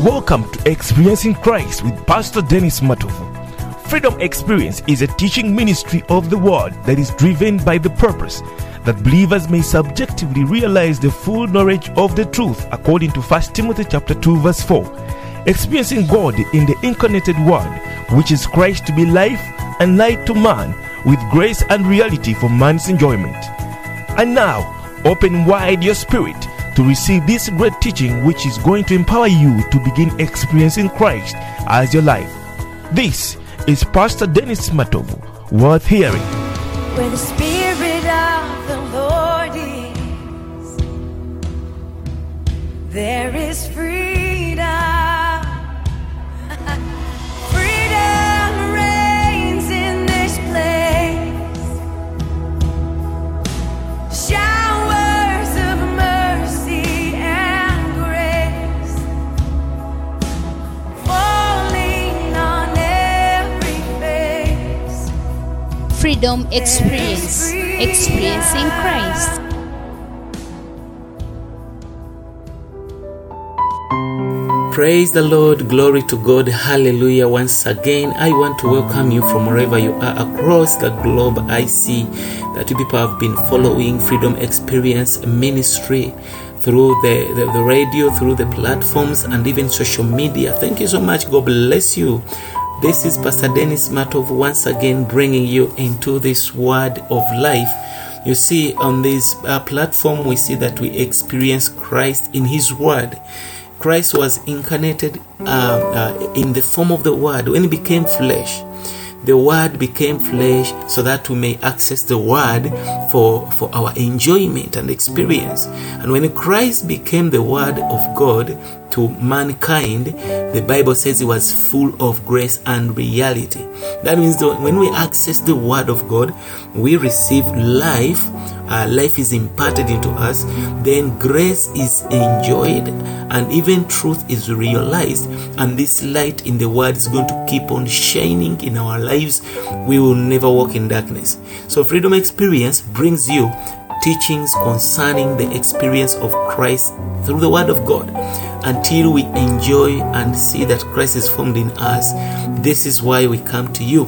Welcome to Experiencing Christ with Pastor Dennis Matovu. Freedom Experience is a teaching ministry of the Word that is driven by the purpose that believers may subjectively realize the full knowledge of the truth according to 1 Timothy chapter 2 verse 4. Experiencing God in the incarnated Word, which is Christ to be life and light to man, with grace and reality for man's enjoyment. And now, open wide your spirit to receive this great teaching, which is going to empower you to begin experiencing Christ as your life. This is Pastor Dennis Matovu, worth hearing. Where the Spirit of the Lord is, there is freedom Freedom Experience. Experiencing Christ. Praise the Lord, glory to God, hallelujah. Once again, I want to welcome you from wherever you are across the globe. I see that you people have been following Freedom Experience Ministry through the, the, the radio, through the platforms, and even social media. Thank you so much. God bless you. This is Pastor Dennis Matovu once again bringing you into this word of life. You see, on this uh, platform, we see that we experience Christ in His Word. Christ was incarnated uh, uh, in the form of the Word. When He became flesh, the Word became flesh so that we may access the Word for, for our enjoyment and experience. And when Christ became the Word of God to mankind, the Bible says He was full of grace and reality. That means that when we access the Word of God, we receive life uh, life is imparted into us, then grace is enjoyed, and even truth is realized. And this light in the Word is going to keep on shining in our lives. We will never walk in darkness. So, Freedom Experience brings you teachings concerning the experience of Christ through the Word of God until we enjoy and see that Christ is formed in us. This is why we come to you.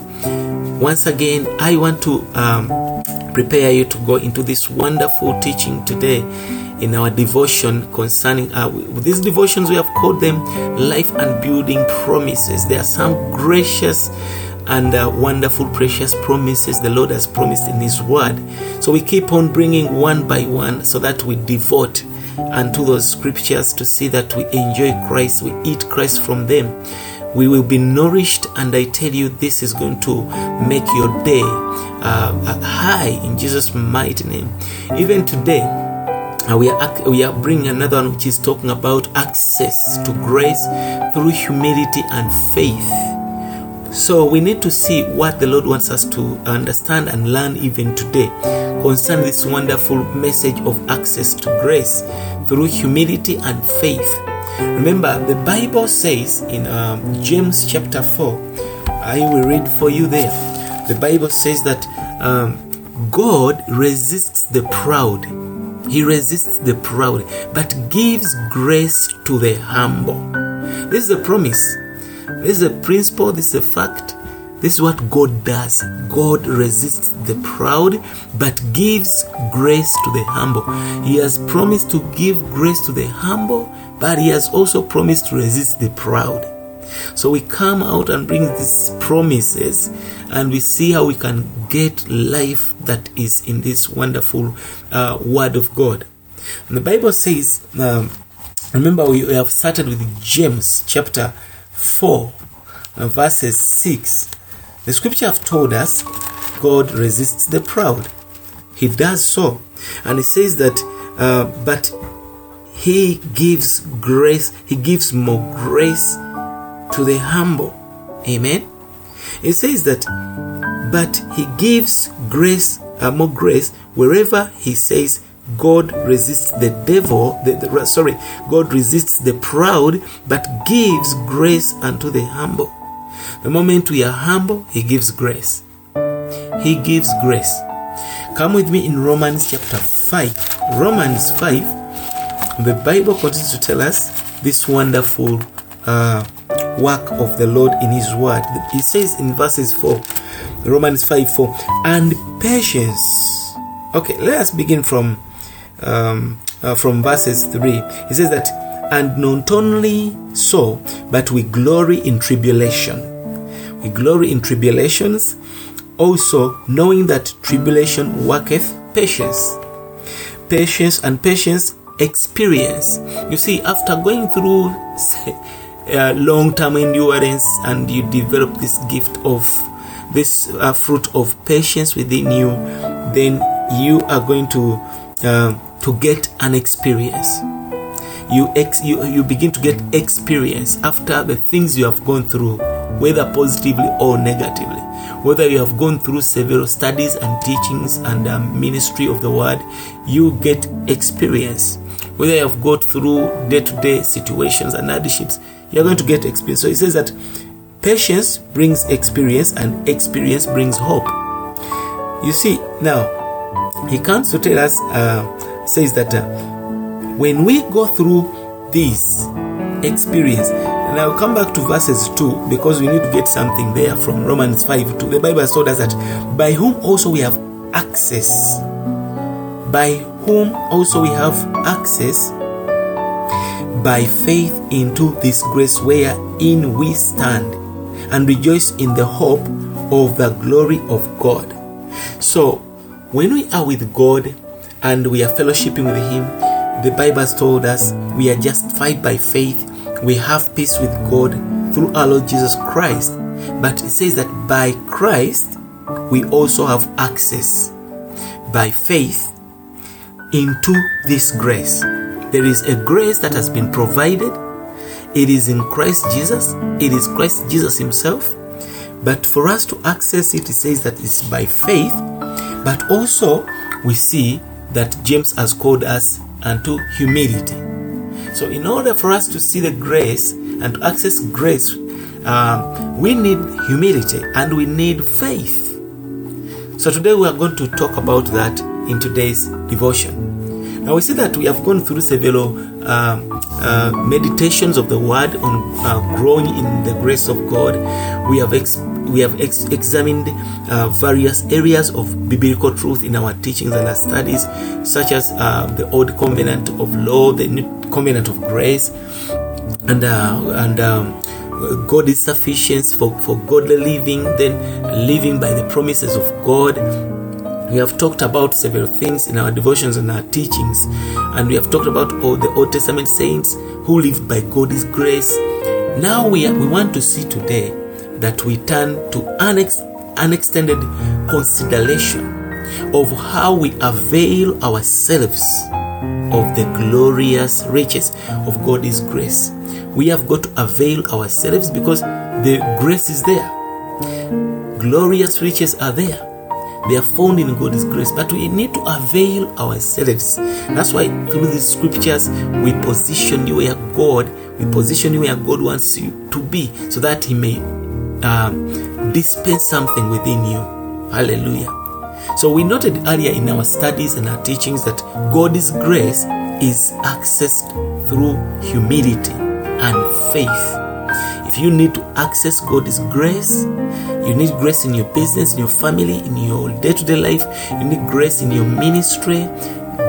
Once again, I want to um, prepare you to go into this wonderful teaching today in our devotion concerning uh, these devotions we have called them life and building promises there are some gracious and uh, wonderful precious promises the lord has promised in his word so we keep on bringing one by one so that we devote unto those scriptures to see that we enjoy christ we eat christ from them we will be nourished and i tell you this is going to make your day uh, high in jesus mighty name. Even today uh, we are we are bringing another one which is talking about access to grace through humility and faith so we need to see what the lord wants us to understand and learn even today concerning this wonderful message of access to grace through humility and faith Remember, the Bible says in um, James chapter 4, I will read for you there. The Bible says that um, God resists the proud, He resists the proud, but gives grace to the humble. This is a promise, this is a principle, this is a fact. This is what God does. God resists the proud but gives grace to the humble. He has promised to give grace to the humble, but He has also promised to resist the proud. So we come out and bring these promises and we see how we can get life that is in this wonderful uh, Word of God. And the Bible says, um, remember, we have started with James chapter 4, uh, verses 6. The scripture have told us God resists the proud. He does so. And it says that, uh, but He gives grace, He gives more grace to the humble. Amen. It says that, but He gives grace, uh, more grace wherever He says, God resists the devil, the, the, sorry, God resists the proud, but gives grace unto the humble. The moment we are humble, He gives grace. He gives grace. Come with me in Romans chapter 5. Romans 5, the Bible continues to tell us this wonderful uh, work of the Lord in His Word. He says in verses 4, Romans 5 4, and patience. Okay, let us begin from um, uh, from verses 3. He says that, and not only so, but we glory in tribulation. We glory in tribulations, also knowing that tribulation worketh patience. Patience and patience experience. You see, after going through uh, long term endurance and you develop this gift of this uh, fruit of patience within you, then you are going to uh, to get an experience. You, ex- you you begin to get experience after the things you have gone through, whether positively or negatively. Whether you have gone through several studies and teachings and um, ministry of the word, you get experience. Whether you have gone through day-to-day situations and hardships, you are going to get experience. So he says that patience brings experience and experience brings hope. You see, now he comes to tell us, uh, says that uh, when we go through this experience, and I'll come back to verses 2 because we need to get something there from Romans 5 2. The Bible has told us that by whom also we have access, by whom also we have access by faith into this grace wherein we stand and rejoice in the hope of the glory of God. So, when we are with God and we are fellowshipping with Him, the Bible has told us we are justified by faith, we have peace with God through our Lord Jesus Christ. But it says that by Christ we also have access by faith into this grace. There is a grace that has been provided. It is in Christ Jesus. It is Christ Jesus Himself. But for us to access it, it says that it's by faith. But also, we see that James has called us unto humility. So, in order for us to see the grace and to access grace, uh, we need humility and we need faith. So, today we are going to talk about that in today's devotion. Now we see that we have gone through several uh, uh, meditations of the Word on uh, growing in the grace of God. We have ex- we have ex- examined uh, various areas of biblical truth in our teachings and our studies, such as uh, the Old Covenant of Law, the New Covenant of Grace, and uh, and. Um, God is sufficient for, for godly living, then living by the promises of God, we have talked about several things in our devotions and our teachings, and we have talked about all the Old Testament saints who lived by God's grace. Now we, are, we want to see today that we turn to an, ex, an extended consideration of how we avail ourselves of the glorious riches of God's grace. We have got to avail ourselves because the grace is there. Glorious riches are there they are found in God's grace, but we need to avail ourselves. That's why through these scriptures we position you where God, we position you where God wants you to be, so that He may um, dispense something within you. Hallelujah. So we noted earlier in our studies and our teachings that God's grace is accessed through humility and faith. If you need to access God's grace, you need grace in your business, in your family, in your day to day life, you need grace in your ministry.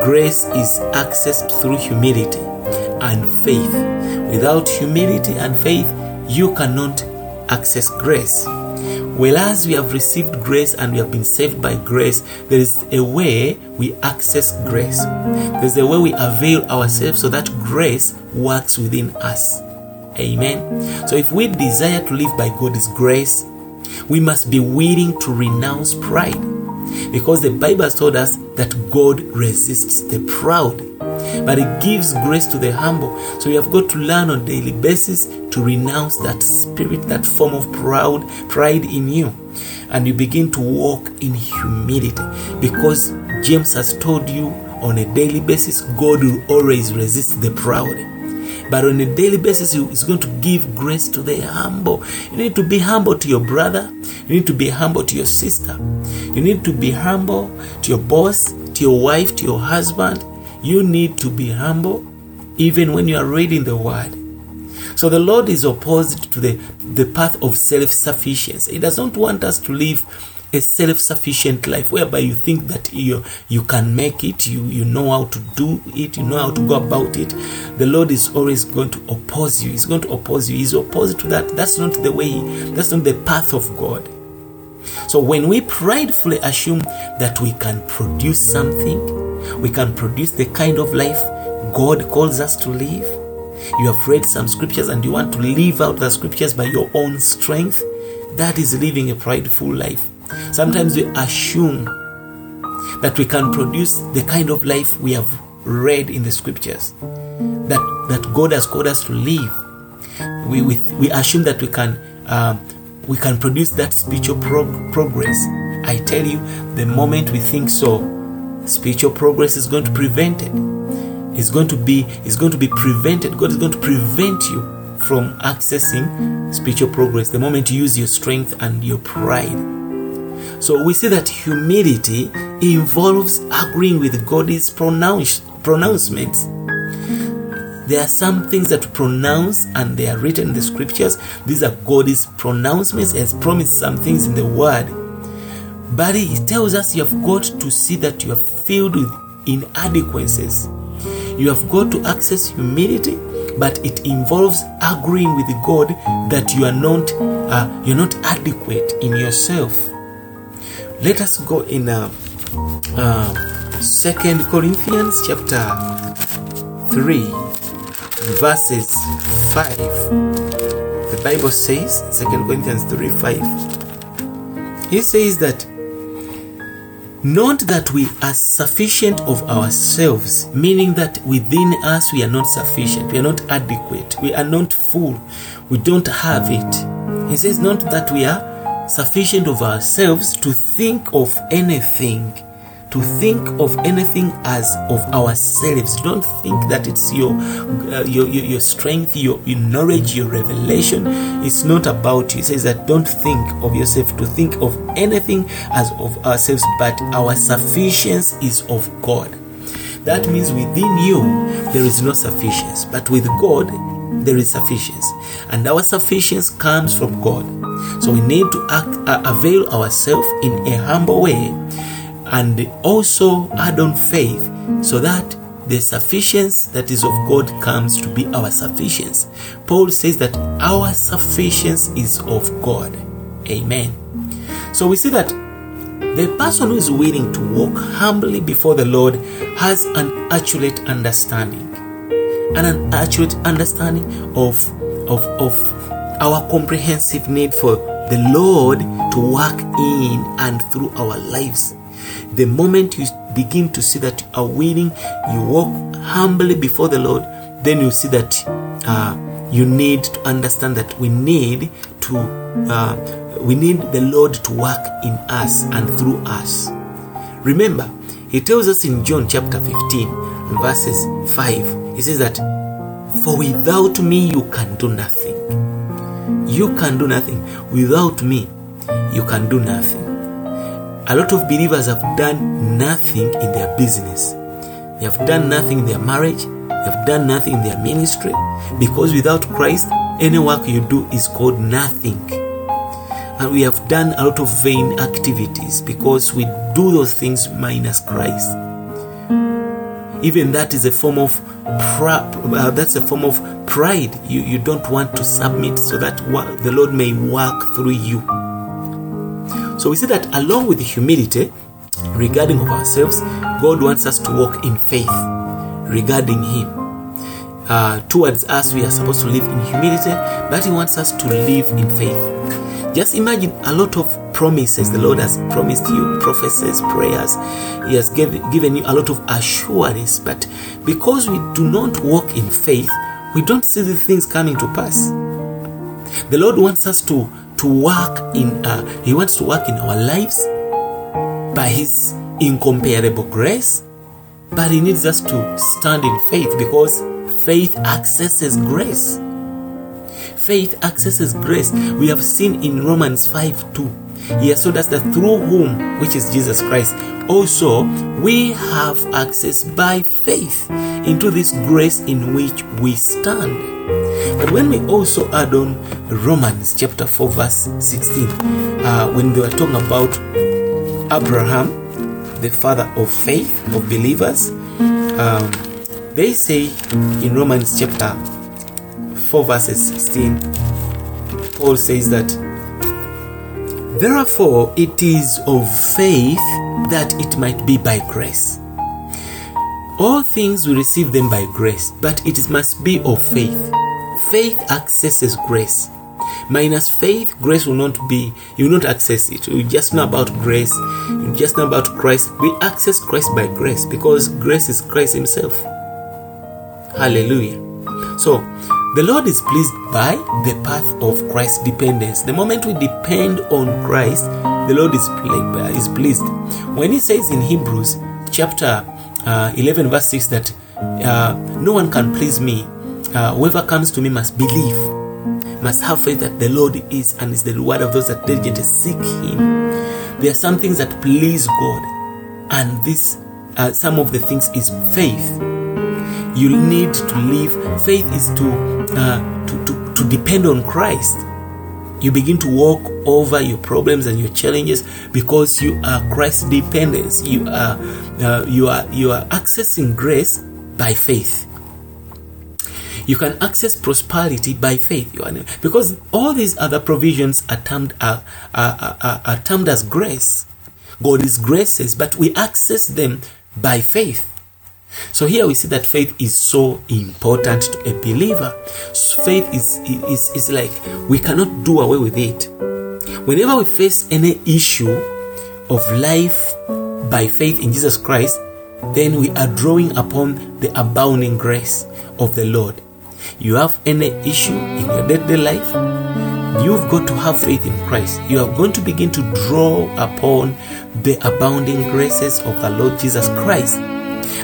Grace is accessed through humility and faith. Without humility and faith, you cannot access grace. Whereas we have received grace and we have been saved by grace, there is a way we access grace. There's a way we avail ourselves so that grace works within us. Amen. So if we desire to live by God's grace, we must be willing to renounce pride. Because the Bible has told us that God resists the proud, but He gives grace to the humble. So you have got to learn on a daily basis to renounce that spirit, that form of proud pride in you. And you begin to walk in humility. Because James has told you on a daily basis, God will always resist the proud. But on a daily basis he's going to give grace to the humble. You need to be humble to your brother. You need to be humble to your sister. You need to be humble to your boss to your wife to your husband. You need to be humble even when you are reading the word So the Lord is opposed to the, the path of self sufficiency. He does not want us to live a self-sufficient life whereby you think that you you can make it you you know how to do it you know how to go about it. The lord is always going to oppose you. He's going to oppose you. He's opposed to that. That's not the way that's not the path of god. So when we pridefully assume that we can produce something we can produce the kind of life god calls us to live you have read some scriptures and you want to live out the scriptures by your own strength that is living a prideful life Sometimes we assume that we can produce the kind of life we have read in the scriptures, that, that God has called us to live. We, we, we assume that we can, um, we can produce that spiritual prog- progress. I tell you, the moment we think so, spiritual progress is going to prevent prevented. It's going to be, it's going to be prevented. God is going to prevent you from accessing spiritual progress the moment you use your strength and your pride. So we see that humility involves agreeing with God's pronounce, pronouncements. There are some things that pronounce and they are written in the scriptures. These are God's pronouncements. He has promised some things in the word. But He tells us you have got to see that you are filled with inadequacies. You have got to access humility, but it involves agreeing with God that you are not uh, you're not adequate in yourself. Let us go in uh, uh, second corinthians chapter 3 verses 5 the bible says second corinthians 3 5 he says that not that we are sufficient of ourselves meaning that within us we are not sufficient. We are not adequate. We are not full. We don't have it. He says not that we are sufficient of ourselves to think of anything to think of anything as of ourselves. Don't think that it's your uh, your, your, your strength your, your knowledge your revelation. It's not about you. It says that don't think of yourself to think of anything as of ourselves but our sufficiency is of god. That means within you there is no sufficiency but with god there is sufficiency. And our sufficiency comes from god. So we need to act, uh, avail ourselves in a humble way and also add on faith so that the sufficiency that is of God comes to be our sufficiency. Paul says that our sufficiency is of God. Amen. So we see that the person who is willing to walk humbly before the Lord has an accurate understanding. And an accurate understanding of, of, of our comprehensive need for the Lord to work in and through our lives. The moment you begin to see that you are willing, you walk humbly before the Lord, then you see that uh, you need to understand that we need to uh, we need the Lord to work in us and through us. Remember, He tells us in John chapter 15, verses 5, He says that, For without me you can do nothing. You can do nothing. Without me, you can do nothing. A lot of believers have done nothing in their business. They have done nothing in their marriage. They have done nothing in their ministry. Because without Christ, any work you do is called nothing. And we have done a lot of vain activities because we do those things minus Christ. Even that is a form of uh, that's a form of pride. You, you don't want to submit so that the Lord may work through you. So we see that along with humility regarding of ourselves, God wants us to walk in faith regarding Him. Uh, towards us, we are supposed to live in humility, but He wants us to live in faith. Just imagine a lot of promises the Lord has promised you, prophecies, prayers. He has give, given you a lot of assurance, but because we do not walk in faith, we don't see the things coming to pass. The Lord wants us to to work in uh, He wants to work in our lives by His incomparable grace, but He needs us to stand in faith because faith accesses grace. Faith accesses grace. We have seen in Romans 5 2 he has told us that through whom, which is Jesus Christ, also we have access by faith into this grace in which we stand. But when we also add on Romans chapter 4, verse 16, uh, when they were talking about Abraham, the father of faith, of believers, um, they say in Romans chapter 4, verses 16, Paul says that, Therefore, it is of faith that it might be by grace. All things we receive them by grace, but it must be of faith. Faith accesses grace. Minus faith, grace will not be, you will not access it. You just know about grace, you just know about Christ. We access Christ by grace because grace is Christ Himself. Hallelujah. So, the Lord is pleased by the path of Christ's dependence. The moment we depend on Christ, the Lord is, is pleased. When He says in Hebrews chapter uh, 11, verse 6, that uh, no one can please me, uh, whoever comes to me must believe, must have faith that the Lord is and is the reward of those that diligently seek Him. There are some things that please God, and this, uh, some of the things is faith. You need to live. Faith is to, uh, to, to, to depend on Christ. You begin to walk over your problems and your challenges because you are Christ dependence. You are uh, you are you are accessing grace by faith. You can access prosperity by faith. Because all these other provisions are termed are, are, are, are termed as grace. God is graces, but we access them by faith. So here we see that faith is so important to a believer. Faith is, is, is like we cannot do away with it. Whenever we face any issue of life by faith in Jesus Christ, then we are drawing upon the abounding grace of the Lord. You have any issue in your day-to-day life, you've got to have faith in Christ. You are going to begin to draw upon the abounding graces of the Lord Jesus Christ.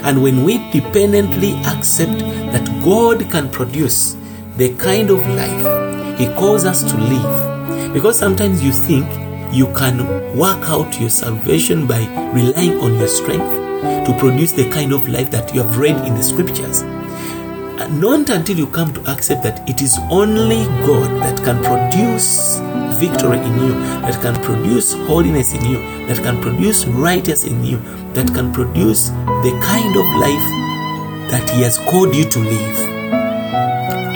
And when we dependently accept that God can produce the kind of life He calls us to live, because sometimes you think you can work out your salvation by relying on your strength to produce the kind of life that you have read in the scriptures. Not until you come to accept that it is only God that can produce victory in you, that can produce holiness in you, that can produce righteousness in you, that can produce the kind of life that He has called you to live.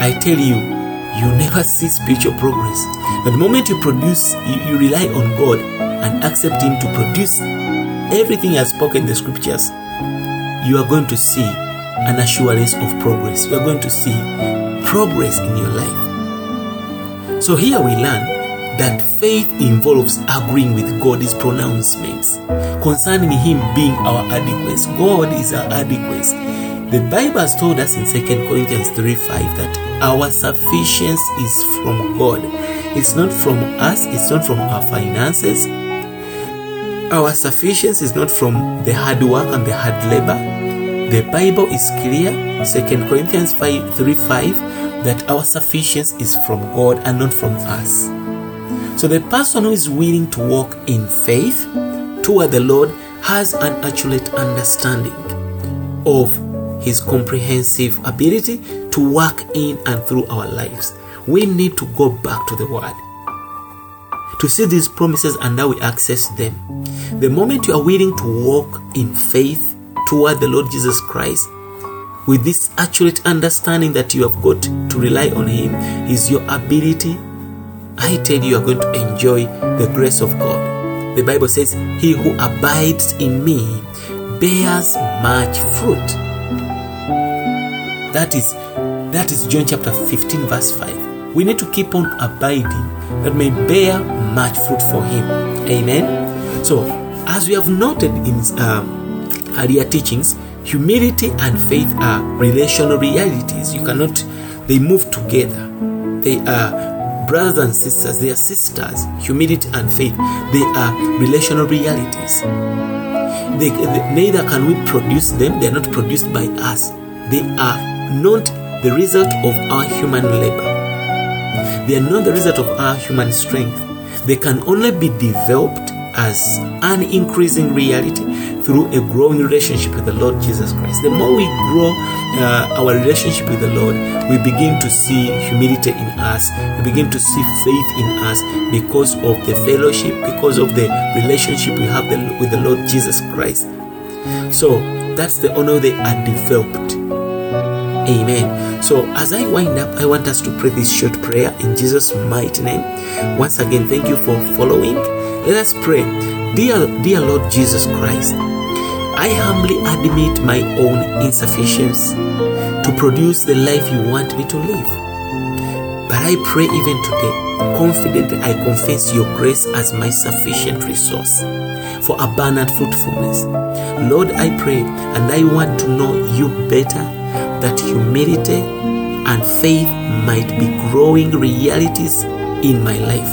I tell you, you never see spiritual progress. But the moment you produce, you, you rely on God and accept Him to produce everything He has spoken in the scriptures, you are going to see an assurance of progress. You are going to see progress in your life. So here we learn that faith involves agreeing with God's pronouncements concerning Him being our adequacy. God is our adequacy. The Bible has told us in 2 Corinthians 3 5 that our sufficiency is from God. It's not from us, it's not from our finances. Our sufficiency is not from the hard work and the hard labor. The Bible is clear, 2 Corinthians 5 3 5, that our sufficiency is from God and not from us. So the person who is willing to walk in faith toward the Lord has an accurate understanding of his comprehensive ability to work in and through our lives. We need to go back to the Word to see these promises and how we access them. The moment you are willing to walk in faith toward the Lord Jesus Christ, with this accurate understanding that you have got to rely on Him, is your ability. I tell you, you are going to enjoy the grace of God. The Bible says, He who abides in me bears much fruit. That is that is John chapter 15, verse 5. We need to keep on abiding that may bear much fruit for Him. Amen. So, as we have noted in um, earlier teachings, humility and faith are relational realities. You cannot, they move together. They are brothers and sisters, they are sisters. Humility and faith, they are relational realities. They, they, neither can we produce them, they are not produced by us. They are not the result of our human labor. They are not the result of our human strength. They can only be developed as an increasing reality through a growing relationship with the Lord Jesus Christ. The more we grow uh, our relationship with the Lord, we begin to see humility in us, we begin to see faith in us because of the fellowship, because of the relationship we have with the Lord Jesus Christ. So that's the honor they are developed. Amen. So, as I wind up, I want us to pray this short prayer in Jesus' mighty name. Once again, thank you for following. Let us pray. Dear, dear Lord Jesus Christ, I humbly admit my own insufficiency to produce the life you want me to live. But I pray even today, confidently I confess your grace as my sufficient resource for abundant fruitfulness. Lord, I pray and I want to know you better that humility and faith might be growing realities in my life,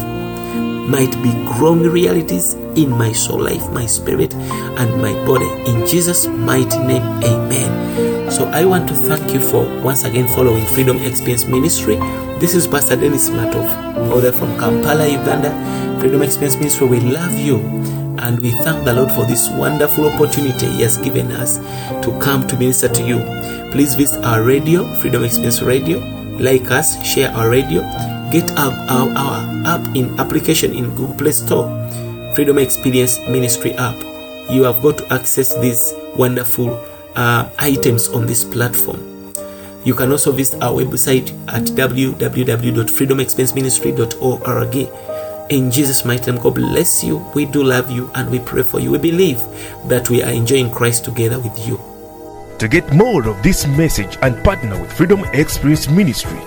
might be growing realities in my soul life, my spirit, and my body. In Jesus' mighty name, amen. So I want to thank you for once again following Freedom Experience Ministry. This is Pastor Dennis Matovu, brother from Kampala, Uganda. Freedom Experience Ministry, we love you and we thank the Lord for this wonderful opportunity He has given us to come to minister to you. Please visit our radio, Freedom Experience Radio, like us, share our radio, get our, our, our app in application in Google Play Store, Freedom Experience Ministry app. You have got to access these wonderful uh, items on this platform. You can also visit our website at www.freedomexperienceministry.org in Jesus' mighty name, God bless you. We do love you and we pray for you. We believe that we are enjoying Christ together with you. To get more of this message and partner with Freedom Experience Ministry,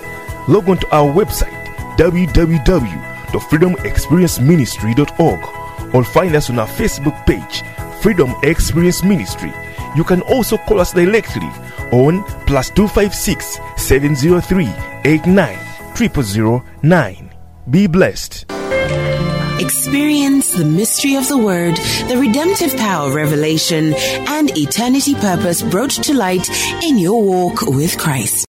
log on to our website www.freedomexperienceministry.org or find us on our Facebook page, Freedom Experience Ministry. You can also call us directly on plus 256 703 89 0009. Be blessed. Experience the mystery of the Word, the redemptive power of revelation, and eternity purpose brought to light in your walk with Christ.